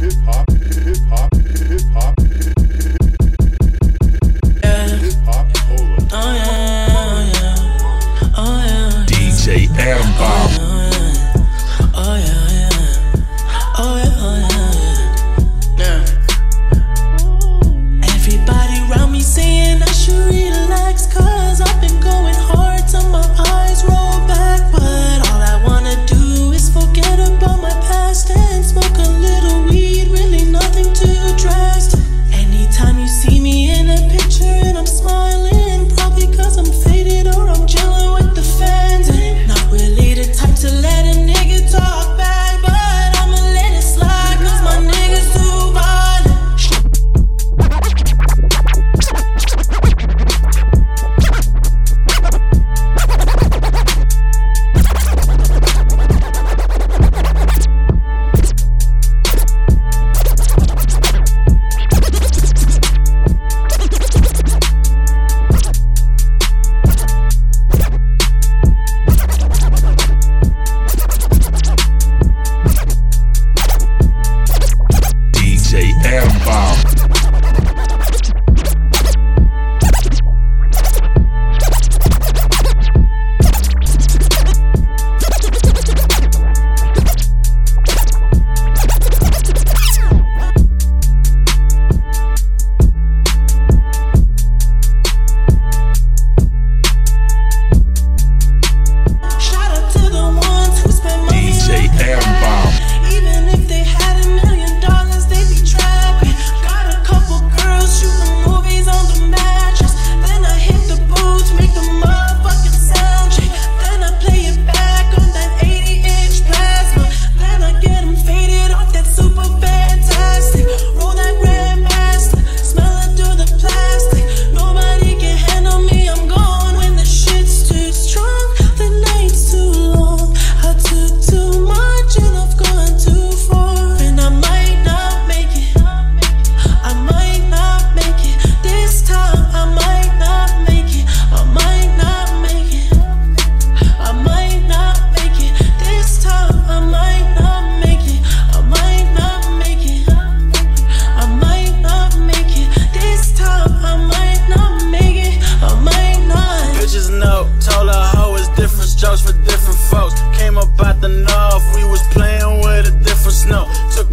Hip-Hop, Hip-Hop, Hip-Hop.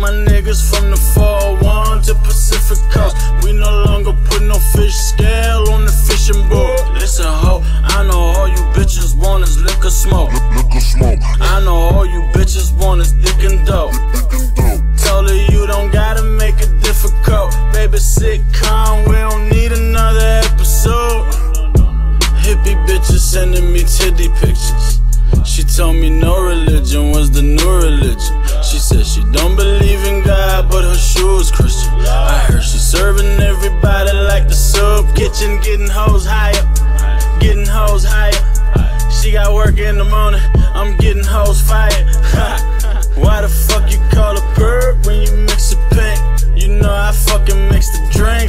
my niggas from the 401 to Pacific Coast. We no longer put no fish scale on the fishing boat. Listen, ho, I know all you bitches want is liquor smoke. liquor smoke. I know all you bitches want is dick and dope. Told her you don't gotta make it difficult. Baby, sitcom, we don't need another episode. Hippie bitches sending me titty pictures. She told me no religion was the new religion. She says she don't believe in God, but her shoes Christian. I heard she's serving everybody like the soup kitchen, getting hoes higher, getting hoes higher. She got work in the morning, I'm getting hoes fired. Why the fuck you call a perp when you mix a pink? You know I fucking mix the drink.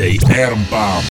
Adam Bomb.